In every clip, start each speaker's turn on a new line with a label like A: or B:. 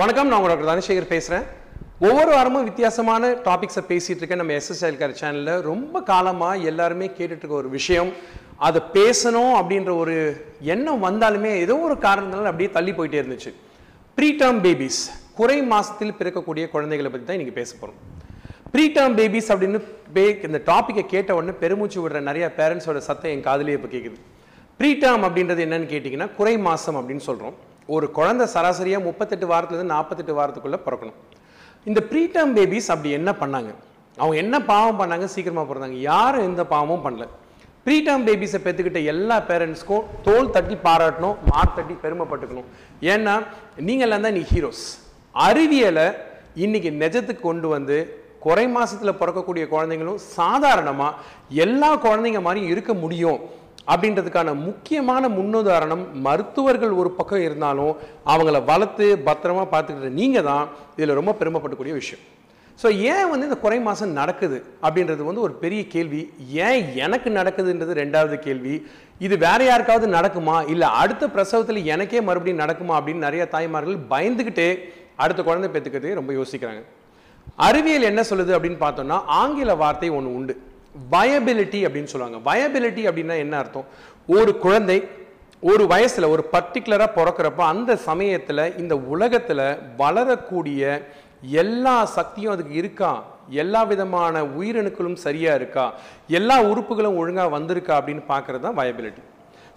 A: வணக்கம் நான் டாக்டர் தனசேகர் பேசுகிறேன் ஒவ்வொரு வாரமும் வித்தியாசமான டாபிக்ஸை பேசிகிட்டு இருக்கேன். நம்ம எஸ்எஸ்எல் கேர் சேனலில் ரொம்ப காலமாக எல்லாருமே கேட்டுட்ருக்க ஒரு விஷயம். அதை பேசணும் அப்படின்ற ஒரு எண்ணம் வந்தாலுமே ஏதோ ஒரு காரணத்தினால அப்படியே தள்ளி போயிட்டே இருந்துச்சு. ப்ரீடேர்ம் பேபிஸ் குறை மாதத்தில் பிறக்கக்கூடிய குழந்தைகளை பற்றி தான் இன்றைக்கி பேச போகிறோம் ப்ரீடேர்ம் பேபிஸ் அப்படின்னு பே இந்த டாப்பிக்கை கேட்ட உடனே பெருமூச்சு விடுற நிறைய பேரண்ட்ஸோட சத்தம் என் காதலியே இப்போ கேட்குது ப்ரீடேர்ம் அப்படின்றது என்னன்னு கேட்டிங்கன்னா குறை மாதம் அப்படின்னு சொல்கிறோம் ஒரு குழந்தை சராசரியாக முப்பத்தெட்டு வாரத்துலேருந்து நாற்பத்தெட்டு வாரத்துக்குள்ளே பிறக்கணும். இந்த ப்ரீடம் பேபிஸ் அப்படி என்ன பண்ணாங்க? அவங்க என்ன பாவம் பண்ணாங்க? சீக்கிரமாக பிறந்தாங்க. யாரும் எந்த பாவமும் பண்ணல. ப்ரீடம் பேபிஸை பெற்றுக்கிட்ட எல்லா பேரண்ட்ஸ்க்கும் தோல் தட்டி பாராட்டணும் மார் தட்டி பெருமைப்பட்டுக்கணும். ஏன்னா நீங்கள்லாம் தான் நீ ஹீரோஸ் அறிவியலை இன்னைக்கு நிஜத்துக்கு கொண்டு வந்து குறை மாதத்தில் பிறக்கக்கூடிய குழந்தைங்களும் சாதாரணமாக எல்லா குழந்தைங்க மாதிரியும் இருக்க முடியும். அப்படின்றதுக்கான முக்கியமான முன்னுதாரணம் மருத்துவர்கள் ஒரு பக்கம் இருந்தாலும் அவங்கள வளர்த்து பத்திரமா பார்த்துக்கிட்ட நீங்கள் தான் இதில் ரொம்ப பெருமைப்படக்கூடிய விஷயம். ஸோ ஏன் வந்து இந்த குறை மாதம் நடக்குது அப்படின்றது வந்து ஒரு பெரிய கேள்வி. ஏன் எனக்கு நடக்குதுன்றது ரெண்டாவது கேள்வி. இது வேற யாருக்காவது நடக்குமா? இல்லை அடுத்த பிரசவத்தில் எனக்கே மறுபடியும் நடக்குமா அப்படின்னு நிறைய தாய்மார்கள் பயந்துக்கிட்டே அடுத்த குழந்தை பெற்றுக்கிறதே ரொம்ப யோசிக்கிறாங்க. அறிவியல் என்ன சொல்லுது அப்படின்னு பார்த்தோம்னா ஆங்கில வார்த்தை ஒன்று உண்டு. வயபிலிட்டி அப்படின்னு சொல்லுவாங்க. வயபிலிட்டி அப்படின்னா என்ன அர்த்தம்? ஒரு குழந்தை ஒரு வயசில் ஒரு பர்டிகுலராக பிறக்கிறப்ப அந்த சமயத்தில் இந்த உலகத்தில் வளரக்கூடிய எல்லா சக்தியும் அதுக்கு இருக்கா? எல்லா விதமான உயிரணுக்களும் சரியாக இருக்கா? எல்லா உறுப்புகளும் ஒழுங்காக வந்திருக்கா அப்படின்னு பார்க்குறது தான் வயபிலிட்டி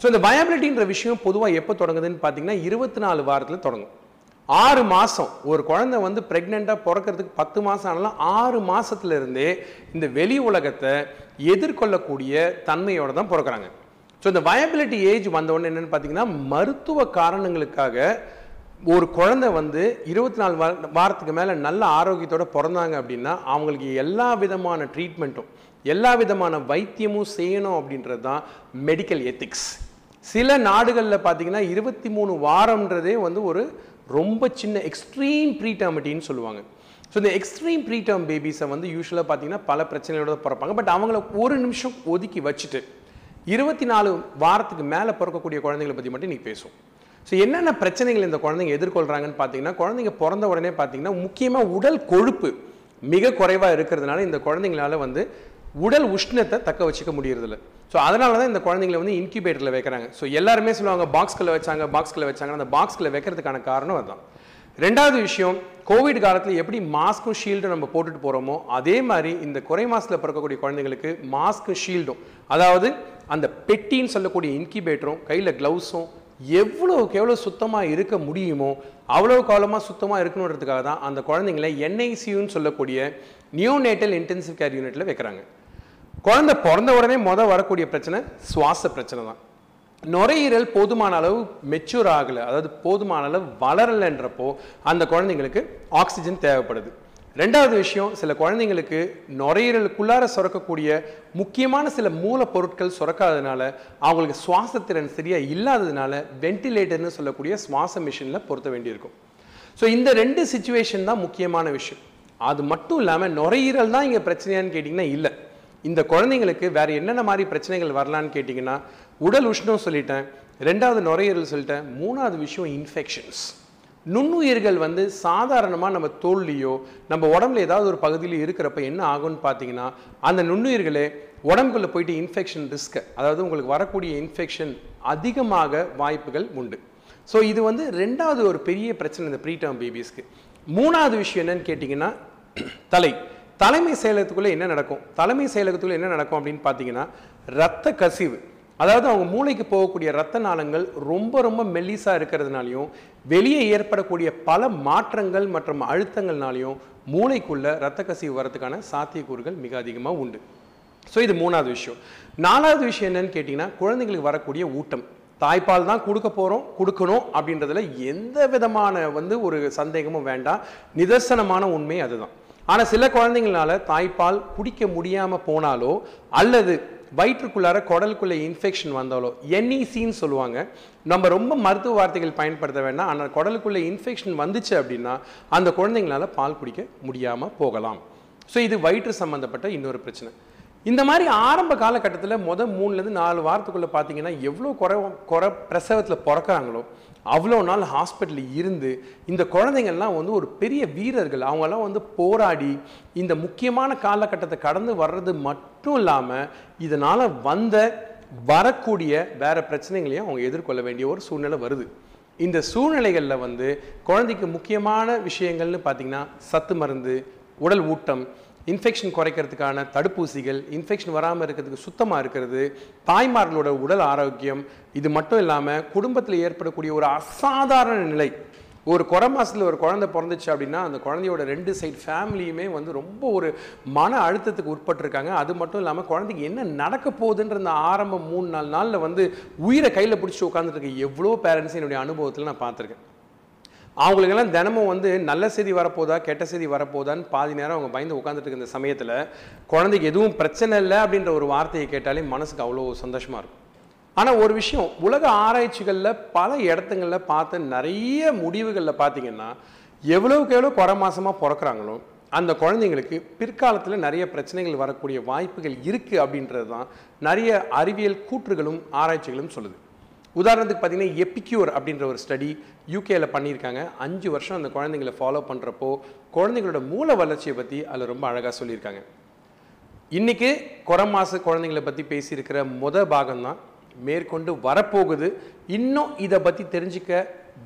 A: ஸோ இந்த வயபிலிட்டின்ற விஷயம் பொதுவாக எப்போ தொடங்குதுன்னு பார்த்தீங்கன்னா இருபத்தி நாலு வாரத்தில் தொடங்கும். ஆறு மாதம் ஒரு குழந்தை வந்து ப்ரெக்னெண்ட்டாக பிறக்கிறதுக்கு பத்து மாதம் ஆனாலும் ஆறு மாதத்துலேருந்தே இந்த வெளி உலகத்தை எதிர்கொள்ளக்கூடிய தன்மையோடு தான் பிறக்கிறாங்க. ஸோ இந்த வயபிலிட்டி ஏஜ் வந்தவொடனே என்னென்னு பார்த்தீங்கன்னா மருத்துவ காரணங்களுக்காக ஒரு குழந்தை வந்து இருபத்தி நாலு வார வாரத்துக்கு மேலே நல்ல ஆரோக்கியத்தோடு பிறந்தாங்க அப்படின்னா அவங்களுக்கு எல்லா விதமான ட்ரீட்மெண்ட்டும் எல்லா விதமான வைத்தியமும் செய்யணும் அப்படின்றது தான் மெடிக்கல் எத்திக்ஸ் சில நாடுகளில் பார்த்தீங்கன்னா இருபத்தி மூணு வாரம்ன்றதே வந்து ஒரு ரொம்ப சின்ன எக்ஸ்ட்ரீம் ப்ரீடர்மிட்டின்னு சொல்லுவாங்க. ஸோ இந்த எக்ஸ்ட்ரீம் ப்ரீடர்ம் பேபிஸை வந்து யூஸ்வலாக பார்த்தீங்கன்னா பல பிரச்சனைகளோட பிறப்பாங்க. பட் அவங்கள ஒரு நிமிஷம் ஒதுக்கி வச்சுட்டு இருபத்தி நாலு வாரத்துக்கு மேலே பிறக்கக்கூடிய குழந்தைங்களை பற்றி மட்டும் நீ பேசும் ஸோ என்னென்ன பிரச்சனைகள் இந்த குழந்தைங்க எதிர்கொள்கிறாங்கன்னு பார்த்தீங்கன்னா குழந்தைங்க பிறந்த உடனே பார்த்தீங்கன்னா முக்கியமாக உடல் கொழுப்பு மிக குறைவாக இருக்கிறதுனால இந்த குழந்தைங்களால வந்து உடல் உஷ்ணத்தை தக்க வச்சுக்க முடியறதில்ல. ஸோ அதனால தான் இந்த குழந்தைங்களை வந்து இன்க்யூபேட்டரில் வைக்கிறாங்க. ஸோ எல்லாருமே சொல்லுவாங்க பாக்ஸ்களை வச்சாங்க பாக்ஸ்கில் வச்சாங்க அந்த பாக்ஸில் வைக்கிறதுக்கான காரணம் அதுதான். ரெண்டாவது விஷயம் கோவிட் காலத்தில் எப்படி மாஸ்க்கும் ஷீல்டும் நம்ம போட்டுட்டு போகிறோமோ அதே மாதிரி இந்த குறை மாசத்தில் பிறக்கக்கூடிய குழந்தைங்களுக்கு மாஸ்க்கும் ஷீல்டும் அதாவது அந்த பெட்டின்னு சொல்லக்கூடிய இன்க்யூபேட்டரும் கையில் க்ளவுஸும் எவ்வளோக்கு எவ்வளோ சுத்தமாக இருக்க முடியுமோ அவ்வளோ காலமாக சுத்தமாக இருக்கணுன்றதுக்காக தான் அந்த குழந்தைங்களை என்ஐசியூன்னு சொல்லக்கூடிய நியோநேட்டல் இன்டென்சிவ் கேர் யூனிட்டில் வைக்கிறாங்க. குழந்தை பிறந்த உடனே முத வரக்கூடிய பிரச்சனை சுவாச பிரச்சனை தான். நுரையீரல் போதுமான அளவு மெச்சூர் ஆகலை. அதாவது போதுமான அளவு வளரலைன்றப்போ அந்த குழந்தைங்களுக்கு ஆக்சிஜன் தேவைப்படுது. ரெண்டாவது விஷயம் சில குழந்தைங்களுக்கு நுரையீரலுக்குள்ளார சுரக்கக்கூடிய முக்கியமான சில மூலப்பொருட்கள் சுரக்காததுனால அவங்களுக்கு சுவாசத்திறன் சரியாக இல்லாததுனால வென்டிலேட்டர்னு சொல்லக்கூடிய சுவாச மிஷினில் பொருத்த வேண்டியிருக்கும். ஸோ இந்த ரெண்டு சுச்சுவேஷன் தான் முக்கியமான விஷயம். அது மட்டும் இல்லாமல் நுரையீரல் தான் இங்கே பிரச்சனையான்னு கேட்டிங்கன்னா இல்லை. இந்த குழந்தைங்களுக்கு வேறு என்னென்ன மாதிரி பிரச்சனைகள் வரலான்னு கேட்டிங்கன்னா உடல் உஷ்ணம் சொல்லிட்டேன் ரெண்டாவது நுரையீரல் சொல்லிட்டேன் மூணாவது விஷயம் இன்ஃபெக்ஷன்ஸ் நுண்ணுயிர்கள் வந்து சாதாரணமாக நம்ம தோல்லையோ நம்ம உடம்புல ஏதாவது ஒரு பகுதியில் இருக்கிறப்ப என்ன ஆகும்னு பார்த்தீங்கன்னா அந்த நுண்ணுயிர்களே உடம்புக்குள்ளே போயிட்டு இன்ஃபெக்ஷன் ரிஸ்க் அதாவது உங்களுக்கு வரக்கூடிய இன்ஃபெக்ஷன் அதிகமாக வாய்ப்புகள் உண்டு. ஸோ இது வந்து ரெண்டாவது ஒரு பெரிய பிரச்சனை இந்த ப்ரீடேர்ம் பேபிஸ்க்கு மூணாவது விஷயம் என்னன்னு கேட்டிங்கன்னா தலை. தலைமை செயலகத்துக்குள்ளே என்ன நடக்கும்? தலைமை செயலகத்துக்குள்ளே என்ன நடக்கும் அப்படின்னு பார்த்தீங்கன்னா ரத்த கசிவு. அதாவது அவங்க மூளைக்கு போகக்கூடிய ரத்த நாளங்கள் ரொம்ப ரொம்ப மெல்லிசாக இருக்கிறதுனாலையும் வெளியே ஏற்படக்கூடிய பல மாற்றங்கள் மற்றும் அழுத்தங்கள்னாலையும் மூளைக்குள்ள ரத்த கசிவு வரதுக்கான சாத்தியக்கூறுகள் மிக அதிகமாக உண்டு. ஸோ இது மூணாவது விஷயம். நாலாவது விஷயம் என்னன்னு கேட்டிங்கன்னா குழந்தைங்களுக்கு வரக்கூடிய ஊட்டம். தாய்ப்பால் தான் கொடுக்க போகிறோம் கொடுக்கணும் அப்படின்றதுல எந்த விதமான வந்து ஒரு சந்தேகமும் வேண்டாம். நிதர்சனமான உண்மை அதுதான். ஆனால் சில குழந்தைங்களால தாய்ப்பால் குடிக்க முடியாமல் போனாலோ அல்லது வயிற்றுக்குள்ளார குடலுக்குள்ளே இன்ஃபெக்ஷன் வந்தாலோ என்இசின்னு சொல்லுவாங்க. நம்ம ரொம்ப மருத்துவ வார்த்தைகள் பயன்படுத்த வேண்டாம். ஆனால் குடலுக்குள்ளே இன்ஃபெக்ஷன் வந்துச்சு அப்படின்னா அந்த குழந்தைங்களால பால் குடிக்க முடியாமல் போகலாம். ஸோ இது வயிற்று சம்மந்தப்பட்ட இன்னொரு பிரச்சனை. இந்த மாதிரி ஆரம்ப காலகட்டத்தில் முதல் மூணுலேருந்து நாலு வாரத்துக்குள்ளே பார்த்தீங்கன்னா எவ்வளோ குறை குறை பிரசவத்தில் பிறக்கிறாங்களோ அவ்வளோ நாள் ஹாஸ்பிட்டலில் இருந்து இந்த குழந்தைங்கள்லாம் வந்து ஒரு பெரிய வீரர்கள். அவங்கெல்லாம் வந்து போராடி இந்த முக்கியமான காலகட்டத்தை கடந்து வர்றது மட்டும் இல்லாமல் இதனால் வந்த வரக்கூடிய வேற பிரச்சனைகளையும் அவங்க எதிர்கொள்ள வேண்டிய ஒரு சூழ்நிலை வருது. இந்த சூழ்நிலைகளில் வந்து குழந்தைக்கு முக்கியமான விஷயங்கள்னு பார்த்திங்கன்னா சத்து மருந்து உடல் ஊட்டம் இன்ஃபெக்ஷன் குறைக்கிறதுக்கான தடுப்பூசிகள் இன்ஃபெக்ஷன் வராமல் இருக்கிறதுக்கு சுத்தமாக இருக்கிறது தாய்மார்களோட உடல் ஆரோக்கியம் இது மட்டும் இல்லாமல் குடும்பத்தில் ஏற்படக்கூடிய ஒரு அசாதாரண நிலை. ஒரு குறை மாசத்துல ஒரு குழந்தை பிறந்துச்சு அப்படின்னா அந்த குழந்தையோட ரெண்டு சைடு ஃபேமிலியுமே வந்து ரொம்ப ஒரு மன அழுத்தத்துக்கு உட்பட்டிருக்காங்க. அது மட்டும் இல்லாமல் குழந்தைக்கு என்ன நடக்க போகுதுன்ற அந்த ஆரம்ப மூணு நாலு நாளில் வந்து உயிரை கையில் பிடிச்சி உட்காந்துட்டு எவ்வளோ பேரண்ட்ஸ் என்னுடைய அனுபவத்தில் நான் பார்த்துருக்கேன். அவங்களுக்கெல்லாம் தினமும் வந்து நல்ல செய்தி வரப்போதா கெட்ட செய்தி வரப்போதான்னு பாதி நேரம் அவங்க பயந்து உட்காந்துட்டு இருக்க சமயத்தில் குழந்தைக்கு எதுவும் பிரச்சனை இல்லை அப்படின்ற ஒரு வார்த்தையை கேட்டாலே மனசுக்கு அவ்வளோ சந்தோஷமாக இருக்கும். ஆனால் ஒரு விஷயம் உலக ஆராய்ச்சிகளில் பல இடத்துங்களில் பார்த்த நிறைய முடிவுகளில் பார்த்தீங்கன்னா எவ்வளோக்கு எவ்வளோ குறை மாசமாக பிறக்கிறாங்களோ அந்த குழந்தைங்களுக்கு பிற்காலத்தில் நிறைய பிரச்சனைகள் வரக்கூடிய வாய்ப்புகள் இருக்குது அப்படின்றது தான் நிறைய அறிவியல் கூற்றுகளும் ஆராய்ச்சிகளும் சொல்லுது. உதாரணத்துக்கு பார்த்தீங்கன்னா எப்பிக்யூர் அப்படின்ற ஒரு ஸ்டடி யூகேல பண்ணியிருக்காங்க. அஞ்சு வருஷம் அந்த குழந்தைங்களை ஃபாலோ பண்ணுறப்போ குழந்தைங்களோட மூல வளர்ச்சியை பற்றி அதில் ரொம்ப அழகாக சொல்லியிருக்காங்க. இன்றைக்கி குறை மாச குழந்தைங்களை பற்றி பேசியிருக்கிற முத பாகம் தான் மேற்கொண்டு வரப்போகுது. இன்னும் இதை பற்றி தெரிஞ்சுக்க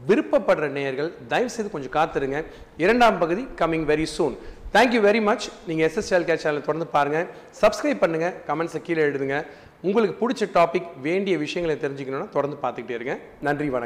A: விருப்பப்படுற நேயர்கள் தயவு செய்து கொஞ்சம் காத்துருங்க. இரண்டாம் பகுதி coming very soon thank you very much நீங்கள் எஸ்எஸ்எல் கே சேனல் தொடர்ந்து பாருங்கள் சப்ஸ்கிரைப் பண்ணுங்கள் கமெண்ட்ஸை கீழே எழுதுங்க. உங்களுக்கு பிடிச்ச டாபிக் வேண்டிய விஷயங்களை தெரிஞ்சுக்கணும்னா தொடர்ந்து பார்த்துக்கிட்டே இருங்க. நன்றி வணக்கம்.